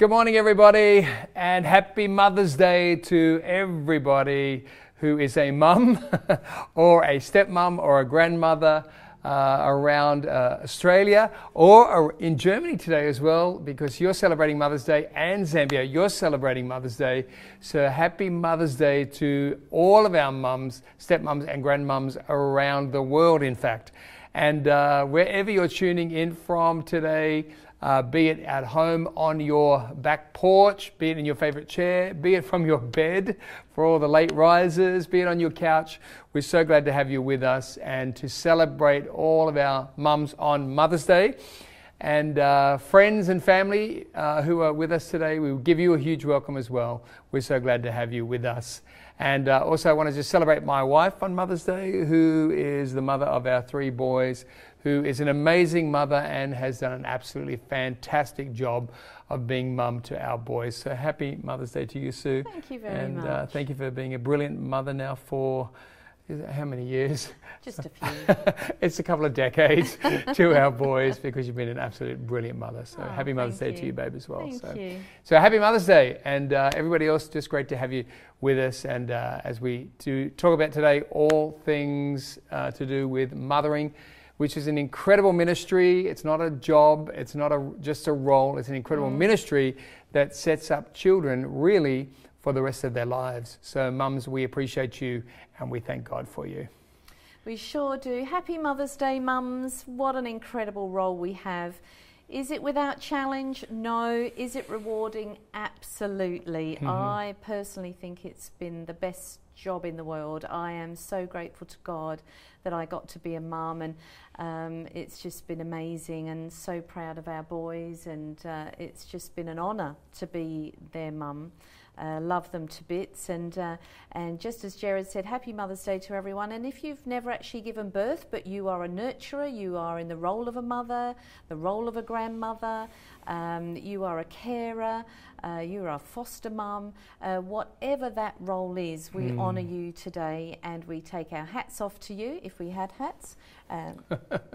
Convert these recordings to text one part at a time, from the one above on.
Good morning, everybody, and happy Mother's Day to everybody who is a mum or a stepmom or a grandmother uh, around uh, Australia or in Germany today as well, because you're celebrating Mother's Day and Zambia, you're celebrating Mother's Day. So happy Mother's Day to all of our mums, stepmums, and grandmums around the world, in fact. And uh, wherever you're tuning in from today, uh, be it at home on your back porch, be it in your favorite chair, be it from your bed for all the late risers, be it on your couch. We're so glad to have you with us and to celebrate all of our mums on Mother's Day. And uh, friends and family uh, who are with us today, we give you a huge welcome as well. We're so glad to have you with us. And uh, also, I want to just celebrate my wife on Mother's Day, who is the mother of our three boys, who is an amazing mother and has done an absolutely fantastic job of being mum to our boys. So happy Mother's Day to you, Sue. Thank you very and, much. Uh, thank you for being a brilliant mother now for how many years? Just a few. it's a couple of decades to our boys because you've been an absolute brilliant mother. So oh, happy Mother's Day you. to you, babe, as well. Thank so, you. so happy Mother's Day, and uh, everybody else, just great to have you with us. And uh, as we do talk about today, all things uh, to do with mothering which is an incredible ministry. It's not a job, it's not a, just a role, it's an incredible mm. ministry that sets up children really for the rest of their lives. So, mums, we appreciate you and we thank God for you. We sure do. Happy Mother's Day, mums. What an incredible role we have. Is it without challenge? No. Is it rewarding? Absolutely. Mm-hmm. I personally think it's been the best job in the world. I am so grateful to God that I got to be a mum, and um, it's just been amazing. And so proud of our boys, and uh, it's just been an honour to be their mum. Uh, love them to bits, and uh, and just as Jared said, Happy Mother's Day to everyone. And if you've never actually given birth, but you are a nurturer, you are in the role of a mother, the role of a grandmother, um, you are a carer, uh, you're a foster mum, uh, whatever that role is, we mm. honour you today, and we take our hats off to you if we had hats. Um,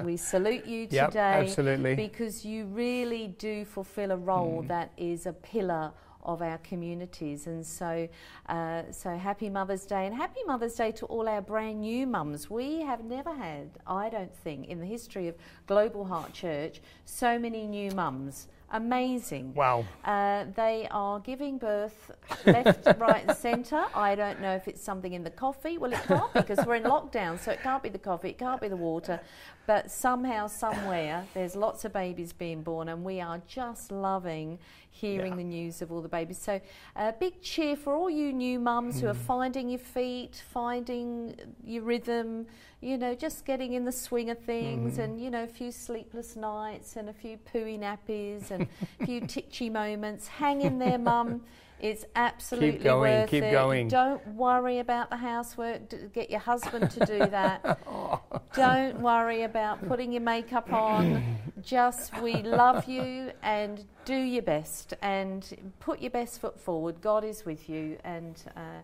we salute you yep, today, absolutely, because you really do fulfil a role mm. that is a pillar of our communities. And so, uh, so happy Mother's Day and happy Mother's Day to all our brand new mums. We have never had, I don't think, in the history of Global Heart Church, so many new mums amazing. Wow. Uh, they are giving birth left, right, and centre. I don't know if it's something in the coffee. Well, it can't because we're in lockdown, so it can't be the coffee, it can't be the water. But somehow, somewhere, there's lots of babies being born, and we are just loving hearing yeah. the news of all the babies. So, a uh, big cheer for all you new mums mm. who are hmm. finding your feet, finding your rhythm, you know, just getting in the swing of things, mm. and you know, a few sleepless nights, and a few pooey nappies, and a few titchy moments. Hang in there, mum. It's absolutely keep going, worth keep it. Going. Don't worry about the housework. Get your husband to do that. Don't worry about putting your makeup on. Just we love you and do your best and put your best foot forward. God is with you and. Uh,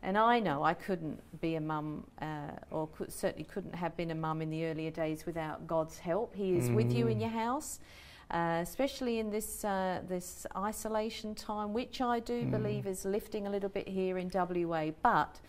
and I know I couldn't be a mum, uh, or could, certainly couldn't have been a mum in the earlier days without God's help. He is mm. with you in mm. your house uh, especially in this uh, this isolation time, which I do mm. believe is lifting a little bit here in WA. But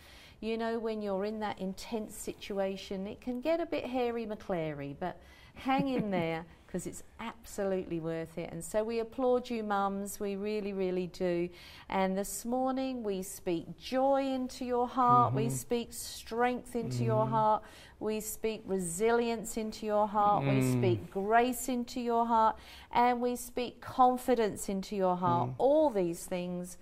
you know, when you're in that intense situation, it can get a bit hairy Maclary. But hang in there because it's absolutely worth it. And so we applaud you, mums. We really, really do. And this morning we speak joy into your heart. Mm-hmm. We speak strength into mm-hmm. your heart. We speak resilience into your heart. Mm. We speak grace into your heart. And we speak confidence into your heart. Mm. All these things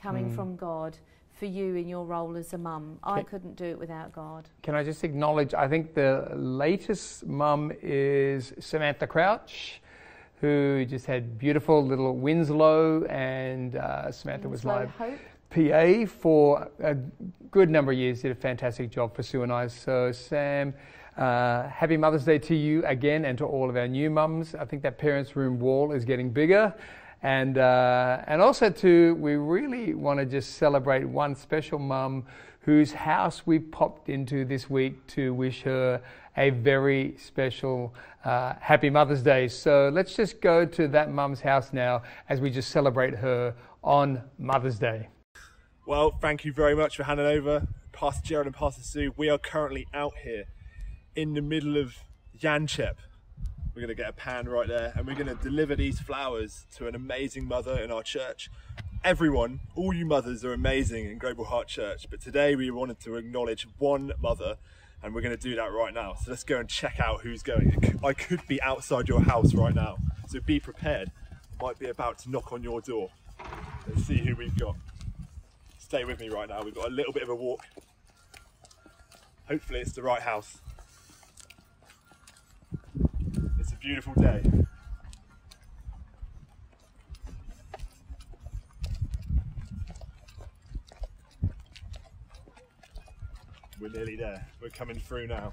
coming mm. from God for you in your role as a mum. I couldn't do it without God. Can I just acknowledge? I think the latest mum is Samantha Crouch, who just had beautiful little Winslow, and uh, Samantha Winslow was my Hope. PA for a good number of years. Did a fantastic job for Sue and I. So Sam. Uh, happy Mother's Day to you again and to all of our new mums. I think that parents' room wall is getting bigger And, uh, and also, too, we really want to just celebrate one special mum whose house we popped into this week to wish her a very special uh, happy Mother's Day. So let's just go to that mum's house now as we just celebrate her on Mother's Day. Well, thank you very much for handing over, Pastor Gerald and Pastor Sue. We are currently out here in the middle of Yanchep. We're going to get a pan right there and we're going to deliver these flowers to an amazing mother in our church. Everyone, all you mothers are amazing in Global Heart Church, but today we wanted to acknowledge one mother and we're going to do that right now. So let's go and check out who's going. I could be outside your house right now, so be prepared. Might be about to knock on your door. Let's see who we've got. Stay with me right now. We've got a little bit of a walk. Hopefully, it's the right house. It's a beautiful day. We're nearly there. We're coming through now.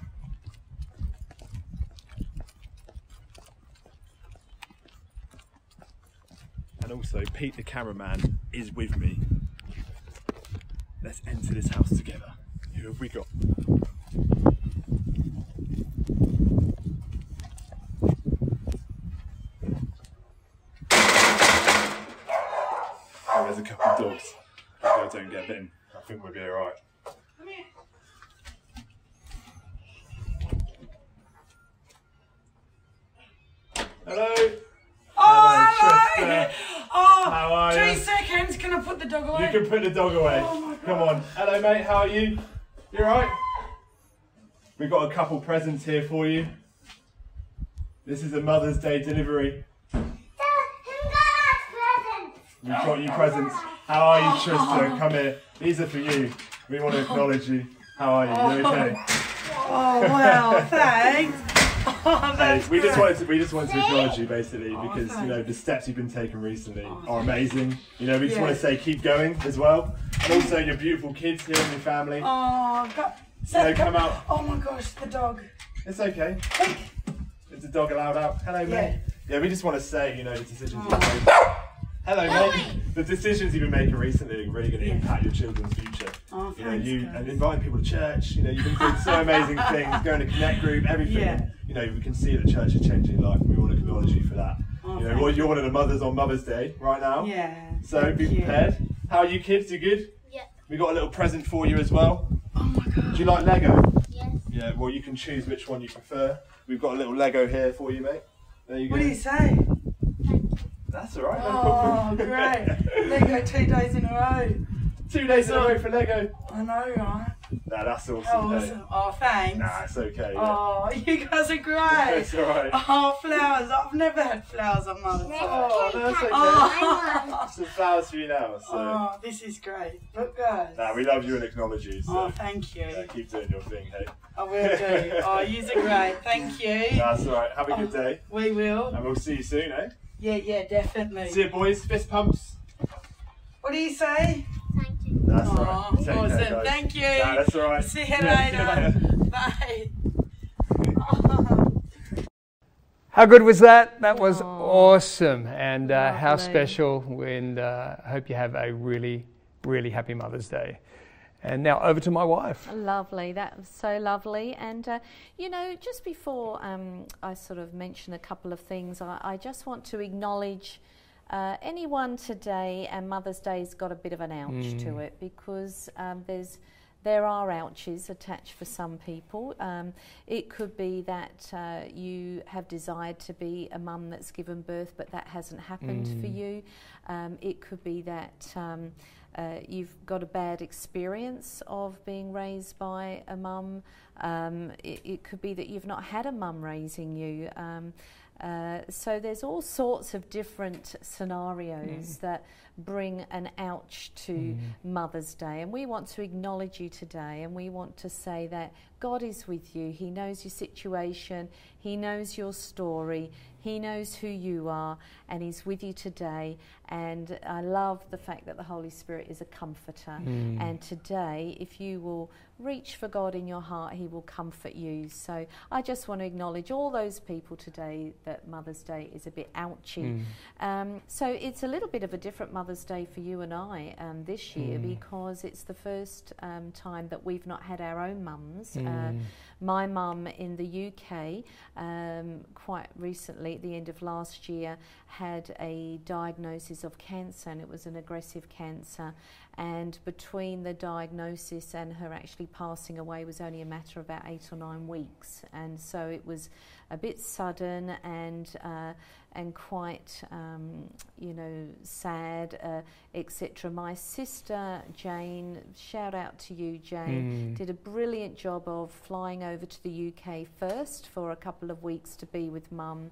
And also, Pete the cameraman is with me. Let's enter this house together. Who have we got? Oh, there's a couple of dogs. Hopefully I don't get bitten. I think we'll be alright. Hello. Oh, Hello, hello. Trista. Oh, How are three you? seconds. Can I put the dog away? You can put the dog away. Oh. Come on. Hello, mate. How are you? You alright? We've got a couple presents here for you. This is a Mother's Day delivery. We've got you presents. How are you, Tristan? Come here. These are for you. We want to acknowledge you. How are you? You okay? Oh wow, thanks. Oh, Hey, we just wanted to we just wanted to acknowledge you basically because you know the steps you've been taking recently are amazing. You know we just Yeah. want to say keep going as well, and also your beautiful kids here in your family. Oh, God. So come out. Oh my gosh, the dog. It's okay. Is the dog allowed out? Hello, mate. Yeah, we just want to say, you know, the decisions oh. you've made. Hello, mate. The decisions you've been making recently are really going to Yeah. impact your children's future. Oh, You know, thanks, you guys. and inviting people to church. You know, you've been doing so amazing things, going to connect group, everything. Yeah. You know, we can see that church is changing your life, and we want to acknowledge you for that. Oh, you know, well, you're one of the mothers on Mother's Day right now. Yeah. So thank be you. prepared. How are you, kids? You good? Yeah. We got a little present for you as well. Oh my god. Do you like Lego? Yes. Yeah. Well, you can choose which one you prefer. We've got a little Lego here for you, mate. There you go. What do you say? That's all right. No Oh, problem. great. Lego two days in a row. Two days in a row for Lego. I know, right? Nah, that's awesome. Oh, awesome. Oh, thanks. Nah, it's okay. yeah. Oh, you guys are great. It's all right. Oh, flowers. I've never had flowers on my Day. Oh, no, it's okay. Oh. Some flowers for you now. So, Oh, this is great. Look, guys. nah, we love you and acknowledge you. So, Oh, thank you. yeah, keep doing your thing, hey. I will do. Oh, you are great. Thank you. That's all right. Have a good day, We will. and we'll see you soon, eh? Yeah, yeah, definitely. See you, boys. Fist pumps. What do you say? Thank you. That's all Oh, right. Take care, awesome. guys. Thank you. Nah, that's all right. See you Yeah, see later. Bye. How good was that? That was Aw. awesome. And uh, how special. And uh, I hope you have a really, really happy Mother's Day. And now over to my wife. Lovely, that was so lovely. And uh, you know, just before um, I sort of mention a couple of things, I, I just want to acknowledge uh, anyone today, and Mother's Day's got a bit of an ouch to it because um, there's there are ouches attached for some people. Um, it could be that uh, you have desired to be a mum that's given birth, but that hasn't happened for you. Um, it could be that um, uh, you've got a bad experience of being raised by a mum. Um, it, it could be that you've not had a mum raising you. Um, uh, so there's all sorts of different scenarios that bring an ouch to Mother's Day, and we want to acknowledge you today, and we want to say that God is with you. He knows your situation, He knows your story, He knows who you are, and He's with you today. And I love the fact that the Holy Spirit is a comforter. Mm. And today, if you will reach for God in your heart, He will comfort you. So I just want to acknowledge all those people today that Mother's Day is a bit ouchy. Mm. Um, so it's a little bit of a different Mother's Day for you and I um, this year Mm. because it's the first um, time that we've not had our own mums. Uh, Mm. my mum in the UK, um, quite recently, at the end of last year, had a diagnosis of cancer, and it was an aggressive cancer. And between the diagnosis and her actually passing away was only a matter of about eight or nine weeks, and so it was a bit sudden and uh, and quite um, you know sad, uh, etc. My sister Jane, shout out to you, Jane Mm. did a brilliant job of flying over to the UK first for a couple of weeks to be with mum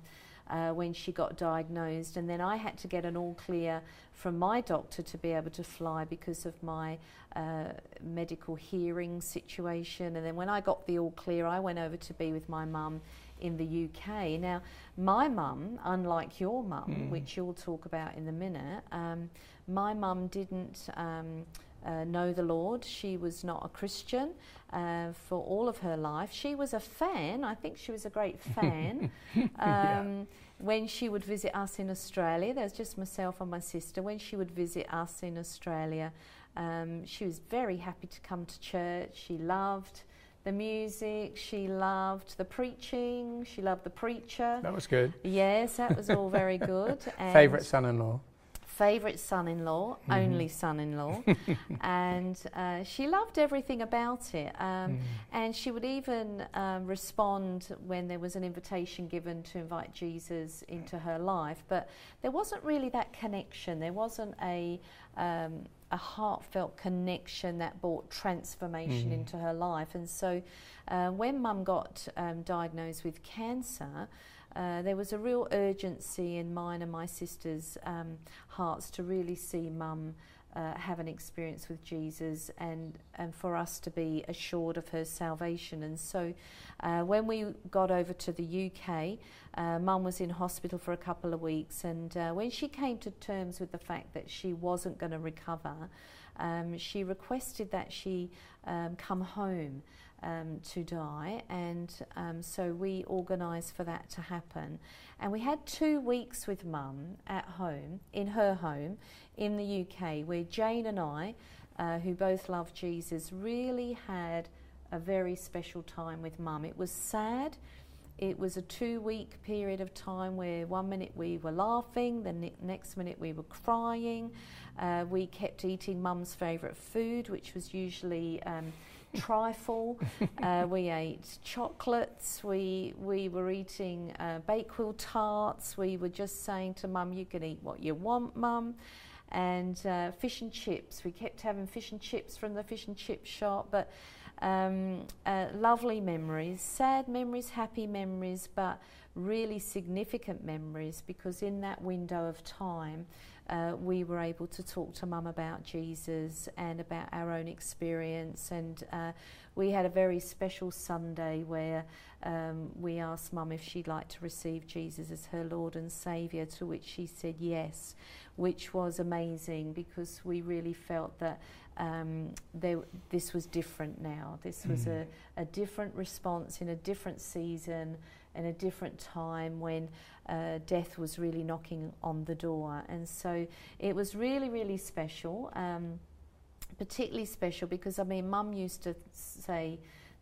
uh, when she got diagnosed, and then I had to get an all clear from my doctor to be able to fly because of my uh, medical hearing situation. And then when I got the all clear, I went over to be with my mum in the UK. Now, my mum, unlike your mum, Mm. which you'll talk about in a minute, um, my mum didn't. Um, uh, know the Lord. She was not a Christian uh, for all of her life. She was a fan. I think she was a great fan. um, Yeah. When she would visit us in Australia, there's just myself and my sister. When she would visit us in Australia, um, she was very happy to come to church. She loved the music. She loved the preaching. She loved the preacher. That was good. Yes, that was all very good. And Favorite son-in-law. favourite son-in-law, Mm-hmm. only son-in-law, and uh, she loved everything about it. Um, Mm. And she would even um, respond when there was an invitation given to invite Jesus into her life. But there wasn't really that connection. There wasn't a um, a heartfelt connection that brought transformation Mhm. into her life. And so, uh, when Mum got um, diagnosed with cancer. Uh, there was a real urgency in mine and my sister's um, hearts to really see Mum uh, have an experience with Jesus and, and for us to be assured of her salvation. And so uh, when we got over to the UK, uh, Mum was in hospital for a couple of weeks, and uh, when she came to terms with the fact that she wasn't going to recover, um, she requested that she um, come home um, to die, and um, so we organised for that to happen. And we had two weeks with Mum at home, in her home in the UK, where Jane and I, uh, who both love Jesus, really had a very special time with Mum. It was sad. It was a two week period of time where one minute we were laughing, the ne- next minute we were crying. Uh, we kept eating Mum's favourite food, which was usually um, trifle. uh, we ate chocolates. We we were eating uh, Bakewell tarts. We were just saying to Mum, "You can eat what you want, Mum." And uh, fish and chips. We kept having fish and chips from the fish and chip shop, but um, uh, lovely memories, sad memories, happy memories, but really significant memories because in that window of time, uh, we were able to talk to Mum about Jesus and about our own experience. And uh, we had a very special Sunday where um, we asked Mum if she'd like to receive Jesus as her Lord and Saviour, to which she said yes, which was amazing because we really felt that um, there, this was different now. This was Mm. a, a different response in a different season, in a different time when uh, death was really knocking on the door. And so it was really, really special, um, particularly special because, I mean, Mum used to say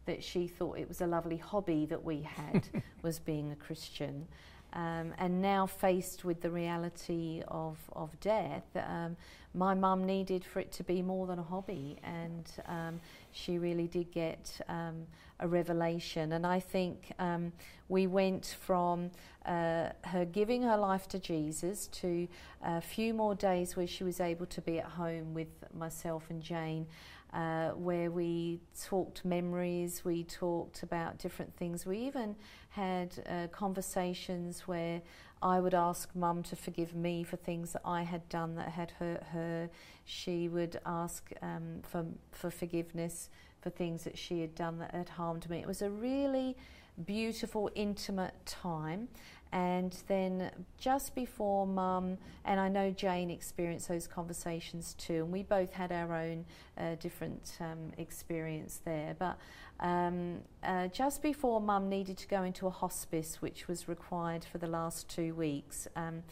that she thought it was a lovely hobby that we had, was being a Christian. Um, and now faced with the reality of, of death, um, my mum needed for it to be more than a hobby, and um, she really did get um, a revelation. And I think um, we went from uh, her giving her life to Jesus to a few more days where she was able to be at home with myself and Jane. Uh, where we talked memories, we talked about different things. We even had uh, conversations where I would ask Mum to forgive me for things that I had done that had hurt her. She would ask um, for, for forgiveness for things that she had done that had harmed me. It was a really beautiful, intimate time. And then just before mum, and I know Jane experienced those conversations too, and we both had our own uh, different um, experience there. But um, uh, just before mum needed to go into a hospice, which was required for the last two weeks, um,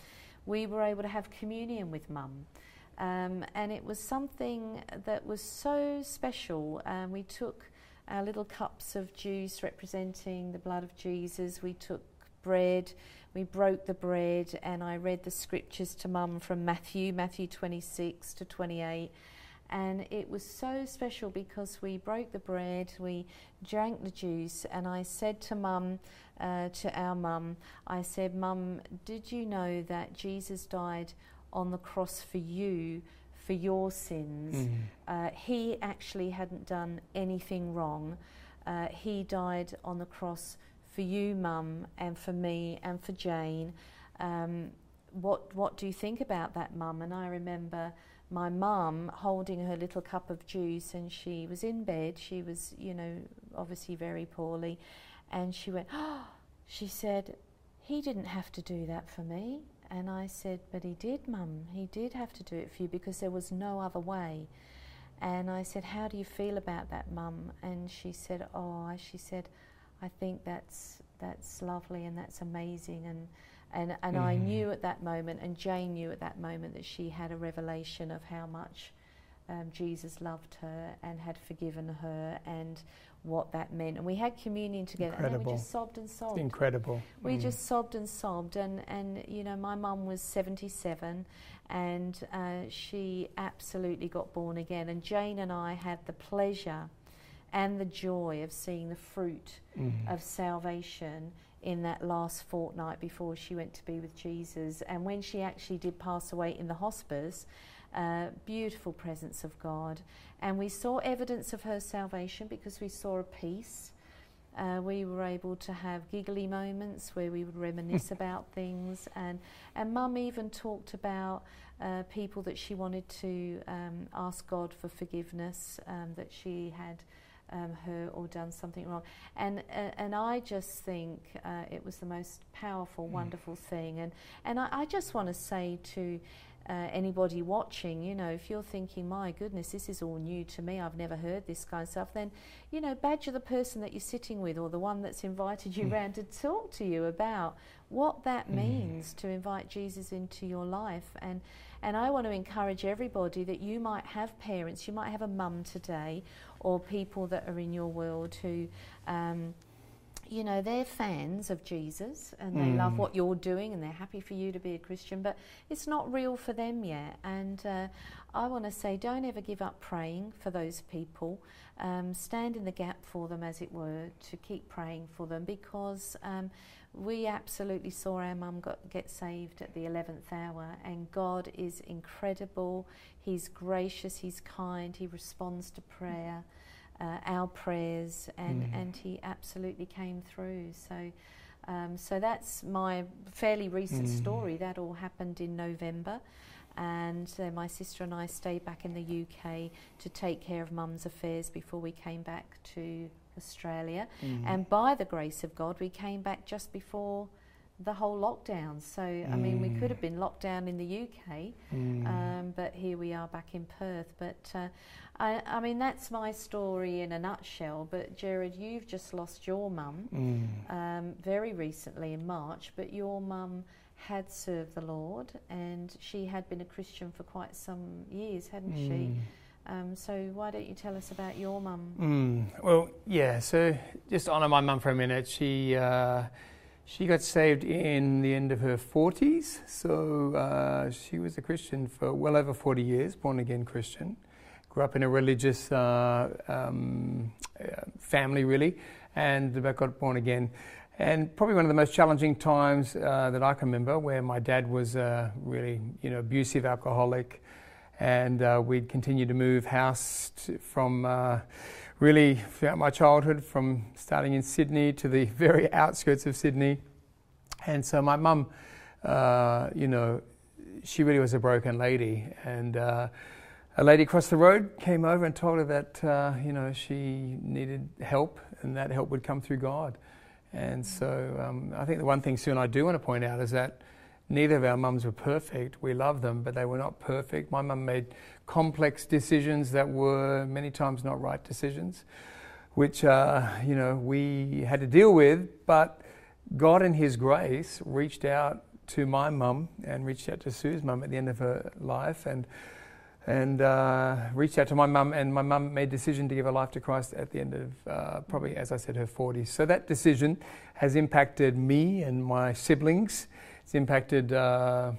we were able to have communion with mum. Um, and it was something that was so special. Um, we took our little cups of juice representing the blood of Jesus. We took bread, we broke the bread, and I read the scriptures to mum from Matthew, Matthew 26 to 28. And it was so special because we broke the bread, we drank the juice, and I said to mum, uh, to our mum, I said, Mum, did you know that Jesus died on the cross for you, for your sins? Mm. Uh, he actually hadn't done anything wrong. Uh, he died on the cross for you, Mum, and for me, and for Jane. Um, what What do you think about that, Mum? And I remember my mum holding her little cup of juice, and she was in bed. She was, you know, obviously very poorly, and she went. Oh, she said, he didn't have to do that for me. And I said, But he did, Mum. He did have to do it for you because there was no other way. And I said, How do you feel about that, Mum? And she said, Oh, she said, I think that's that's lovely and that's amazing. And and, and mm. I knew at that moment, and Jane knew at that moment that she had a revelation of how much um, Jesus loved her and had forgiven her, and what that meant. And we had communion together Incredible. and we just sobbed and sobbed. Incredible. We Mm. just sobbed and sobbed. And, and you know, my mum was 77 and uh, she absolutely got born again. And Jane and I had the pleasure and the joy of seeing the fruit Mm. of salvation in that last fortnight before she went to be with Jesus. And when she actually did pass away in the hospice, uh, beautiful presence of God. And we saw evidence of her salvation because we saw a peace. Uh, we were able to have giggly moments where we would reminisce about things. And, and Mum even talked about uh, people that she wanted to um, ask God for forgiveness, um, that she had um, hurt or done something wrong. And, uh, and I just think uh, it was the most powerful, wonderful thing. And, and I, I just want to say to uh, anybody watching, you know, if you're thinking, my goodness, this is all new to me, I've never heard this kind of stuff, then, you know, badger the person that you're sitting with or the one that's invited you round to talk to you about what that means to invite Jesus into your life. And, and I want to encourage everybody that you might have parents, you might have a mum today, or people that are in your world who. Um, you know, they're fans of Jesus and they love Mm. what you're doing and they're happy for you to be a Christian, but it's not real for them yet. And uh, I want to say, don't ever give up praying for those people. Um, stand in the gap for them, as it were, to keep praying for them because um, we absolutely saw our mum got, get saved at the 11th hour, and God is incredible. He's gracious, He's kind, He responds to prayer uh, our prayers, and, Mm. and he absolutely came through. So, um, so that's my fairly recent Mm. story. That all happened in November, and uh, my sister and I stayed back in the UK to take care of Mum's affairs before we came back to Australia. Mm. And by the grace of God, we came back just before the whole lockdown. So, I mean, we Mm. could have been locked down in the UK, Mm. um, but here we are back in Perth. But uh, I, I mean, that's my story in a nutshell. But Jared, you've just lost your mum Mm. um, very recently in March, but your mum had served the Lord and she had been a Christian for quite some years, hadn't she? Mm. Um, so why don't you tell us about your mum? Mm. Well, yeah. So just honour my mum for a minute. She uh, she got saved in the end of her forties. So uh, she was a Christian for well over forty years, born again Christian. Grew up in a religious uh, um, uh, family, really, and got born again. And probably one of the most challenging times uh, that I can remember, where my dad was a really, you know, abusive alcoholic, and uh, we'd continue to move house from uh, really throughout my childhood, from starting in Sydney to the very outskirts of Sydney. And so my mum, uh, you know, she really was a broken lady, and uh, a lady across the road came over and told her that uh, you know she needed help, and that help would come through God. And so um, I think the one thing Sue and I do want to point out is that neither of our mums were perfect. We love them, but they were not perfect. My mum made complex decisions that were many times not right decisions, which uh, you know we had to deal with. But God, in His grace, reached out to my mum and reached out to Sue's mum at the end of her life, and and uh, reached out to my mum, and my mum made a decision to give her life to Christ at the end of uh, probably, as I said, her 40s. So that decision has impacted me and my siblings. It's impacted uh,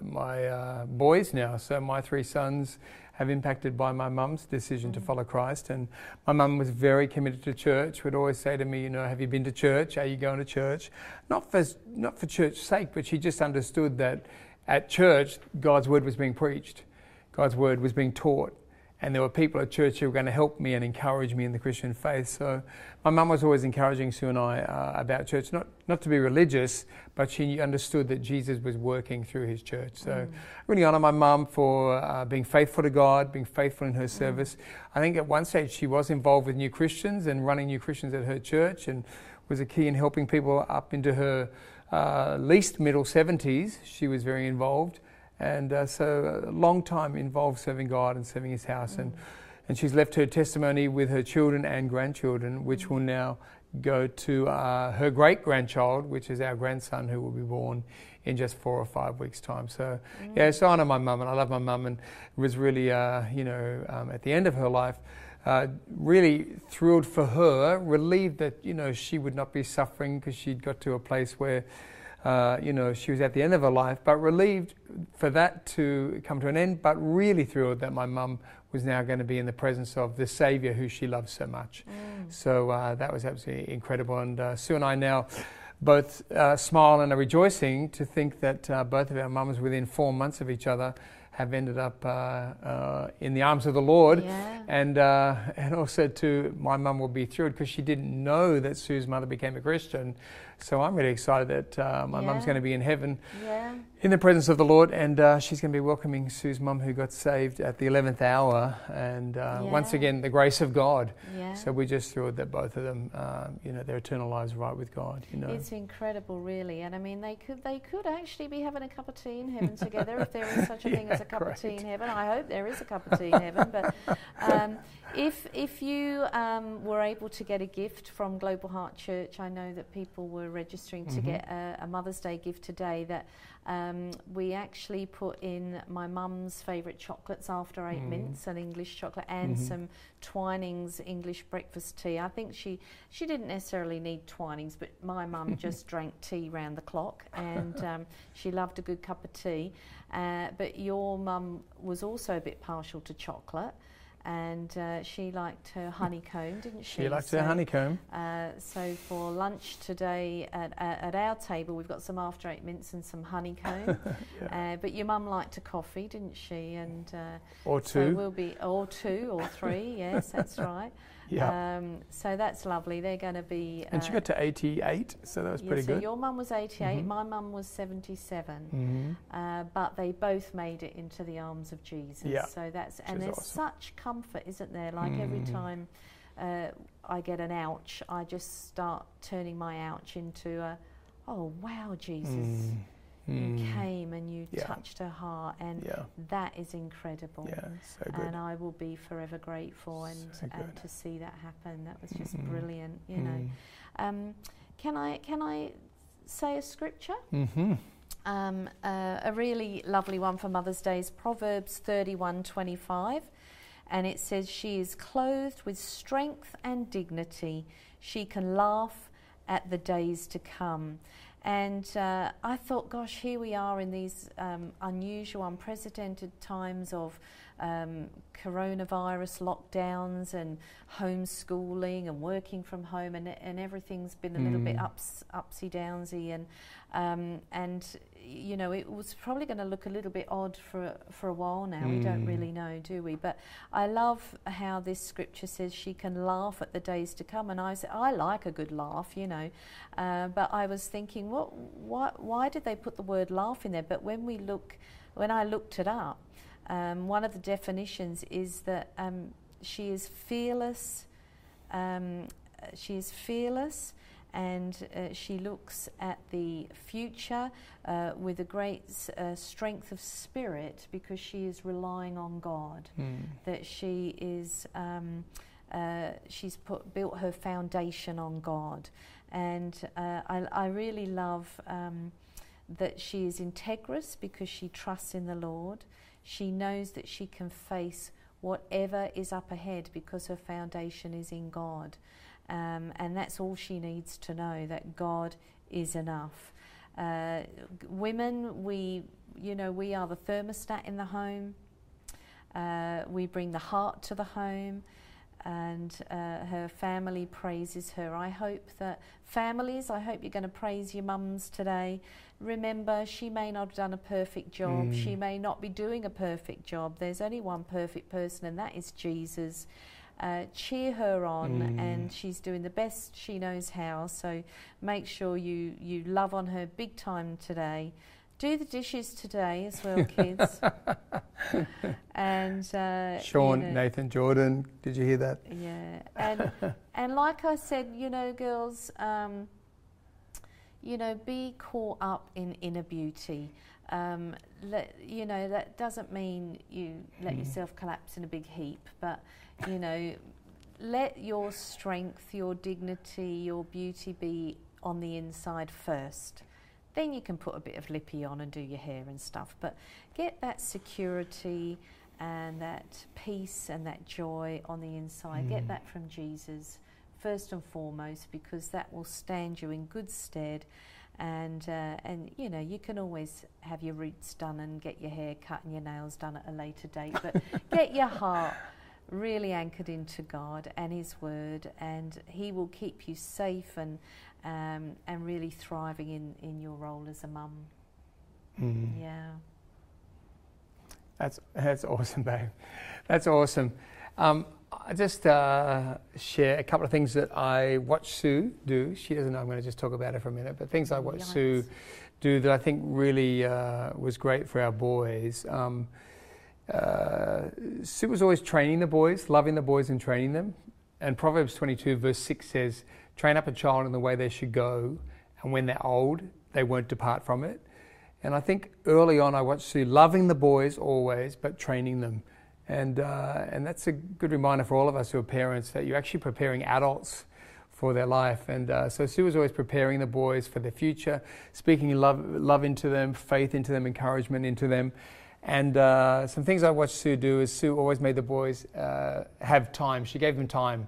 my uh, boys now. So my three sons have impacted by my mum's decision to follow Christ. And my mum was very committed to church. Would always say to me, you know, have you been to church? Are you going to church? Not for not for church's sake, but she just understood that at church God's word was being preached God's word was being taught. And there were people at church who were going to help me and encourage me in the Christian faith. So my mum was always encouraging Sue and I uh, about church, not, not to be religious, but she understood that Jesus was working through his church. So mm. I really honour my mum for uh, being faithful to God, being faithful in her mm. service. I think at one stage she was involved with new Christians and running new Christians at her church and was a key in helping people up into her uh, least middle 70s. She was very involved. And uh, so, a long time involved serving God and serving His house. And, and she's left her testimony with her children and grandchildren, which will now go to uh, her great grandchild, which is our grandson who will be born in just four or five weeks' time. So, mm. yeah, so I know my mum and I love my mum and was really, uh, you know, um, at the end of her life, uh, really thrilled for her, relieved that, you know, she would not be suffering because she'd got to a place where uh, you know, she was at the end of her life, but relieved for that to come to an end, but really thrilled that my mum was now going to be in the presence of the Saviour who she loves so much. Mm. So uh, that was absolutely incredible. And uh, Sue and I now both uh, smile and are rejoicing to think that uh, both of our mums, within four months of each other, have ended up uh, uh, in the arms of the Lord. Yeah. And, uh, and also, to my mum will be thrilled because she didn't know that Sue's mother became a Christian. So I'm really excited that uh, my yeah. mum's going to be in heaven yeah. In the presence of the Lord. And uh, she's going to be welcoming Sue's mum, who got saved at the 11th hour. And uh, once again, the grace of God. So we're just thrilled that both of them, you know, their eternal lives are right with God. You know, It's incredible, really. And I mean, they could, they could actually be having a cup of tea in heaven together if there is such a thing as a cup Great. of tea in heaven. I hope there is a cup of tea in heaven. But um, if if you um, were able to get a gift from Global Heart Church, I know that people were registering mm-hmm. to get a, a, Mother's Day gift today. That um, we actually put in my mum's favourite chocolates after eight mm. mints, an English chocolate, and mm-hmm. some Twinings English breakfast tea. I think she she didn't necessarily need Twinings, but my mum just drank tea round the clock, and um, she loved a good cup of tea. Uh, but your mum was also a bit partial to chocolate and uh, she liked her honeycomb, didn't she? She liked so, her honeycomb. Uh, so for lunch today at, at, at, our table, we've got some after eight mints and some honeycomb. yeah. uh, but your mum liked a coffee, didn't she? And uh, or two. So we'll be or two or three. yes, that's right. Yeah. Um, so that's lovely. They're going to be. and she uh, got to 88, so that was yeah, pretty so good. Your mum was 88, mm-hmm. my mum was 77. Mm-hmm. Uh, but they both made it into the arms of Jesus. Yeah. So that's and there's awesome. such comfort, isn't there? Like mm. every time uh, I get an ouch, I just start turning my ouch into a, oh wow, Jesus. Mm you mm. came and you yeah. touched her heart, and yeah. that is incredible. Yeah, so good. And I will be forever grateful, and so and to see that happen, that was just mm. brilliant. You mm. know, um, can I can I say a scripture? Mm-hmm. Um, uh, a really lovely one for Mother's Day is Proverbs thirty-one twenty-five, and it says, "She is clothed with strength and dignity; she can laugh at the days to come." And uh, I thought, gosh, here we are in these um, unusual, unprecedented times of um, coronavirus lockdowns and homeschooling and working from home, and, and everything's been a little bit mm. ups, upsy downsy. And, um, and you know, it was probably going to look a little bit odd for for a while now. Mm. We don't really mm. know, do we? But I love how this scripture says she can laugh at the days to come, and I said I like a good laugh, you know. Uh, but I was thinking, what, what, why did they put the word laugh in there? But when we look, when I looked it up. Um, one of the definitions is that um, she is fearless. Um, she is fearless, and uh, she looks at the future uh, with a great uh, strength of spirit because she is relying on God. Mm. That she is. Um, uh, she's put, built her foundation on God, and uh, I, I, really love um, that she is integrous because she trusts in the Lord. She knows that she can face whatever is up ahead because her foundation is in God. Um, and that's all she needs to know that God is enough. Uh, women, we, you know, we are the thermostat in the home. Uh, we bring the heart to the home and uh, her family praises her. I hope that families, I hope you're going to praise your mums today. Remember, she may not have done a perfect job. Mm. She may not be doing a perfect job. There's only one perfect person, and that is Jesus. Uh, cheer her on, mm. and she's doing the best she knows how. So make sure you, you love on her big time today do the dishes today as well, kids. and uh, Sean, you know, Nathan, Jordan, did you hear that? Yeah, and and like I said, you know, girls, um, you know, be caught up in inner beauty. Um, let, you know that doesn't mean you let mm. yourself collapse in a big heap, but you know, let your strength, your dignity, your beauty be on the inside first then you can put a bit of lippy on and do your hair and stuff. But get that security and that peace and that joy on the inside. Mm. Get that from Jesus first and foremost because that will stand you in good stead. And uh, and you know you can always have your roots done and get your hair cut and your nails done at a later date. But get your heart really anchored into God and His Word, and He will keep you safe and um, and really thriving in, in your role as a mum. Mm. Yeah. That's, that's awesome, babe. That's awesome. Um, I just uh, share a couple of things that I watch Sue do. She doesn't know I'm going to just talk about it for a minute, but things I watch. Sue do that I think really uh, was great for our boys. Um, uh, Sue was always training the boys, loving the boys and training them. And Proverbs 22, verse 6 says, Train up a child in the way they should go, and when they're old, they won't depart from it. And I think early on, I watched Sue loving the boys always, but training them. And, uh, and that's a good reminder for all of us who are parents that you're actually preparing adults for their life. And uh, so Sue was always preparing the boys for their future, speaking love, love into them, faith into them, encouragement into them. And uh, some things I watched Sue do is Sue always made the boys uh, have time. She gave them time.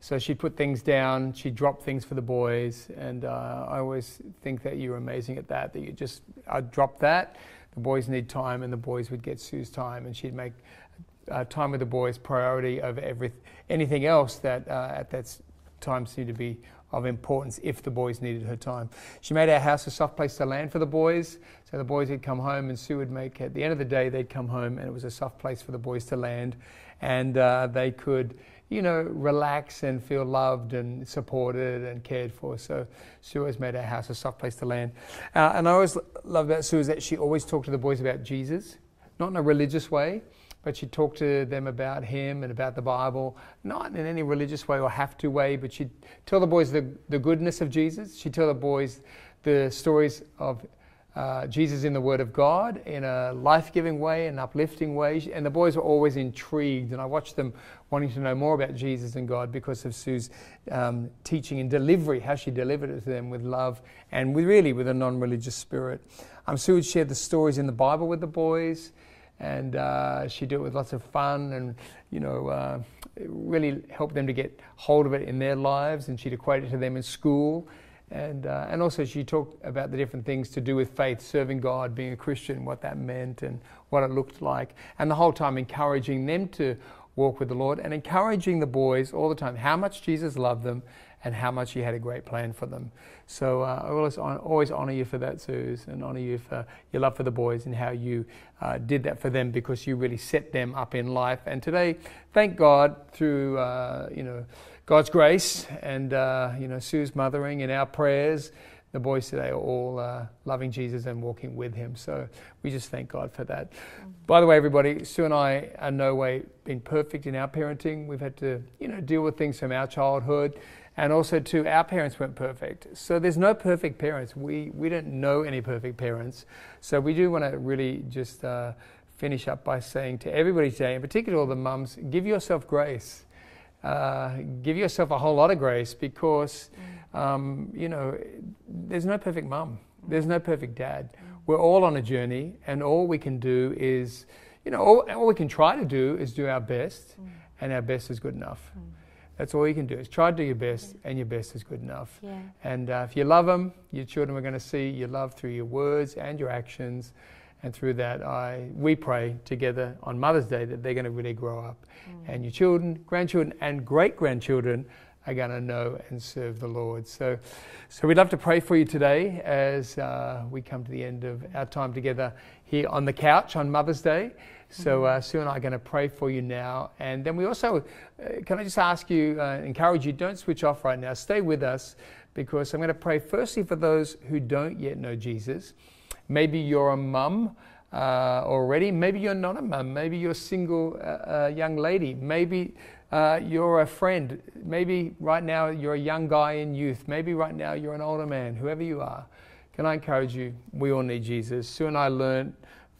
So she'd put things down, she'd drop things for the boys, and uh, I always think that you're amazing at that. That you just I'd drop that, the boys need time, and the boys would get Sue's time, and she'd make uh, time with the boys priority over every anything else that uh, at that time seemed to be of importance if the boys needed her time. She made our house a soft place to land for the boys, the boys would come home, and Sue would make at the end of the day they'd come home, and it was a soft place for the boys to land, and uh, they could you know, relax and feel loved and supported and cared for. So Sue always made our house a soft place to land. Uh, and I always love about Sue is that she always talked to the boys about Jesus, not in a religious way, but she'd talk to them about him and about the Bible, not in any religious way or have to way, but she'd tell the boys the, the goodness of Jesus. She'd tell the boys the stories of uh, Jesus in the Word of God in a life giving way, an uplifting way. And the boys were always intrigued, and I watched them wanting to know more about Jesus and God because of Sue's um, teaching and delivery, how she delivered it to them with love and with really with a non religious spirit. Um, Sue would share the stories in the Bible with the boys, and uh, she'd do it with lots of fun and, you know, uh, really help them to get hold of it in their lives, and she'd equate it to them in school. And, uh, and also, she talked about the different things to do with faith, serving God, being a Christian, what that meant, and what it looked like. And the whole time encouraging them to walk with the Lord and encouraging the boys all the time how much Jesus loved them and how much He had a great plan for them. So uh, I always, always honor you for that, Suze, and honor you for your love for the boys and how you uh, did that for them because you really set them up in life. And today, thank God through, uh, you know, God's grace and uh, you know Sue's mothering and our prayers the boys today are all uh, loving Jesus and walking with Him. So we just thank God for that. By the way, everybody, Sue and I are no way been perfect in our parenting. We've had to, you know, deal with things from our childhood, and also too, our parents weren't perfect. So there's no perfect parents. We we don't know any perfect parents. So we do want to really just uh, finish up by saying to everybody today, in particular all the mums, give yourself grace. Uh, give yourself a whole lot of grace because, um, you know, there's no perfect mum. There's no perfect dad. We're all on a journey, and all we can do is, you know, all, all we can try to do is do our best, and our best is good enough. That's all you can do is try to do your best, and your best is good enough. Yeah. And uh, if you love them, your children are going to see your love through your words and your actions. And through that, I, we pray together on Mother's Day that they're going to really grow up. And your children, grandchildren, and great grandchildren are going to know and serve the Lord. So, so we'd love to pray for you today as uh, we come to the end of our time together here on the couch on Mother's Day. So uh, Sue and I are going to pray for you now, and then we also uh, can I just ask you, uh, encourage you, don't switch off right now. Stay with us because I'm going to pray firstly for those who don't yet know Jesus. Maybe you're a mum uh, already. Maybe you're not a mum. Maybe you're a single uh, uh, young lady. Maybe uh, you're a friend. Maybe right now you're a young guy in youth. Maybe right now you're an older man. Whoever you are, can I encourage you? We all need Jesus. Sue and I learned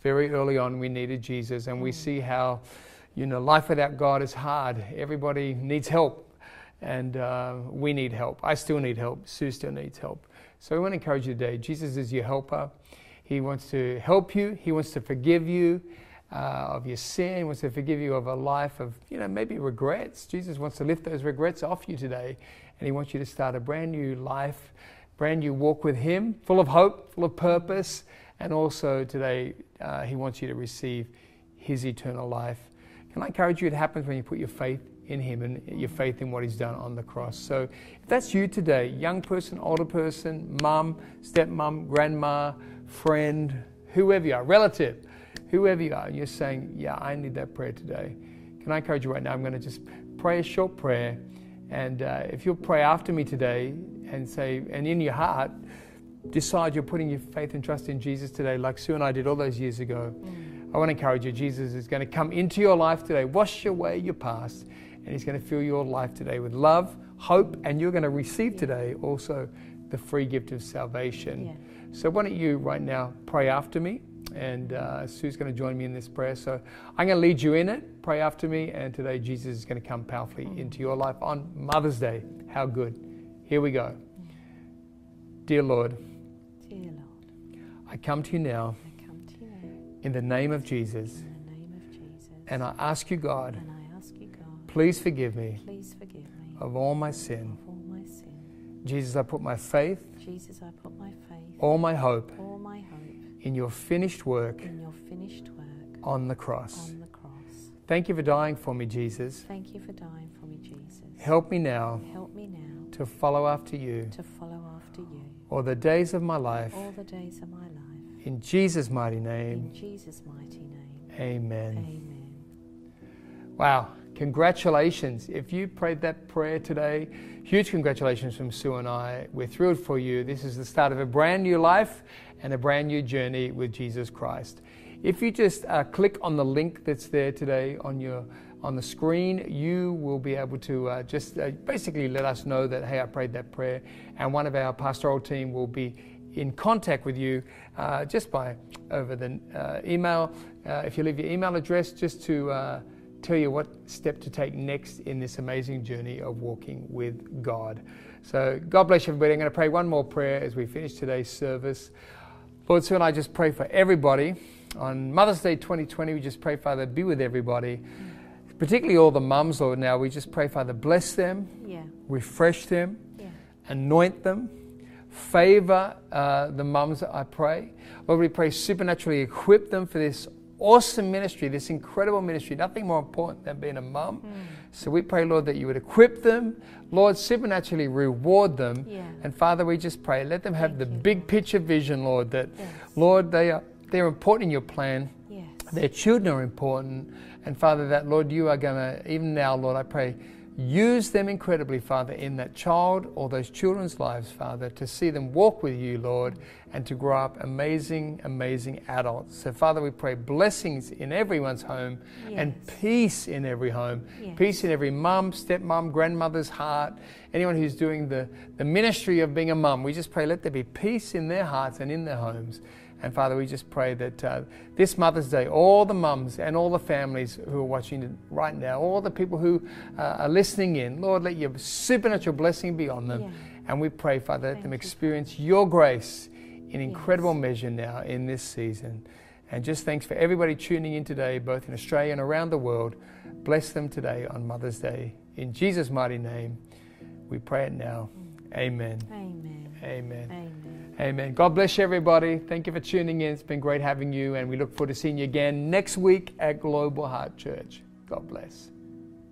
very early on we needed Jesus, and we see how, you know, life without God is hard. Everybody needs help, and uh, we need help. I still need help. Sue still needs help. So I want to encourage you today. Jesus is your helper. He wants to help you. He wants to forgive you uh, of your sin. He wants to forgive you of a life of, you know, maybe regrets. Jesus wants to lift those regrets off you today, and He wants you to start a brand new life, brand new walk with Him, full of hope, full of purpose, and also today uh, He wants you to receive His eternal life. Can I encourage you? It happens when you put your faith in Him and your faith in what He's done on the cross. So if that's you today, young person, older person, mum, stepmom, grandma, friend, whoever you are, relative, whoever you are, you're saying, Yeah, I need that prayer today. Can I encourage you right now? I'm going to just pray a short prayer. And uh, if you'll pray after me today and say, and in your heart, decide you're putting your faith and trust in Jesus today, like Sue and I did all those years ago. I want to encourage you. Jesus is going to come into your life today, wash away your past, and He's going to fill your life today with love, hope, and you're going to receive today also the free gift of salvation. Yeah. So why don't you right now pray after me? And uh, Sue's going to join me in this prayer. So I'm going to lead you in it. Pray after me. And today Jesus is going to come powerfully into your life on Mother's Day. How good. Here we go. Dear Lord, Dear Lord, I come to you now I come to you in the name of Jesus. in the name of Jesus. And I ask you, God, And I ask you, God, please forgive me please forgive me of all my sin. of all my sin. Jesus, I put my faith, Jesus, I put my faith, all my hope all my hope in your finished work in your finished work on the cross. on the cross. Thank you for dying for me, Jesus. Thank you for dying for me, Jesus. Help me now Help me now to follow after you to follow after you all the days of my life. all the days of my life. In Jesus' mighty name, In Jesus' mighty name. amen. Amen. Wow, congratulations. If you prayed that prayer today, huge congratulations from Sue and I. We're thrilled for you. This is the start of a brand new life and a brand new journey with Jesus Christ. If you just uh, click on the link that's there today on your on the screen, you will be able to uh, just uh, basically let us know that hey, I prayed that prayer, and one of our pastoral team will be in contact with you uh, just by over the uh, email. Uh, if you leave your email address, just to tell you what step to take next in this amazing journey of walking with God. So, God bless you, everybody. I'm going to pray one more prayer as we finish today's service. Lord, Sue and I just pray for everybody. On Mother's Day 2020, we just pray, Father, be with everybody, particularly all the mums, Lord. Now, we just pray, Father, bless them, Yeah. refresh them, Yeah. anoint them, favor uh, the mums, I pray. Lord, we pray supernaturally equip them for this awesome ministry, this incredible ministry. Nothing more important than being a mum. Hmm. So we pray, Lord, that you would equip them, Lord, supernaturally reward them. Yeah. And Father, we just pray, let them have Thank the you, big Lord. picture vision, Lord, that, Yes. Lord, they are, they're important in your plan. Yes. Their children are important. And Father, that, Lord, you are going to, even now, Lord, I pray, use them incredibly, Father, in that child or those children's lives, Father, to see them walk with you, Lord, and to grow up amazing, amazing adults. So, Father, we pray blessings in everyone's home and peace in every home, Yes. peace in every mum, stepmom, grandmother's heart, anyone who's doing the, the ministry of being a mum. We just pray, let there be peace in their hearts and in their homes. And Father, we just pray that uh, this Mother's Day, all the mums and all the families who are watching right now, all the people who uh, are listening in, Lord, let your supernatural blessing be on them. Yeah. And we pray, Father, let Thank them you, experience your grace in incredible Yes. measure now in this season. And just thanks for everybody tuning in today, both in Australia and around the world. Bless them today on Mother's Day. In Jesus' mighty name, we pray it now. Amen. Amen. Amen. Amen. Amen. God bless you, everybody. Thank you for tuning in. It's been great having you, and we look forward to seeing you again next week at Global Heart Church. God bless.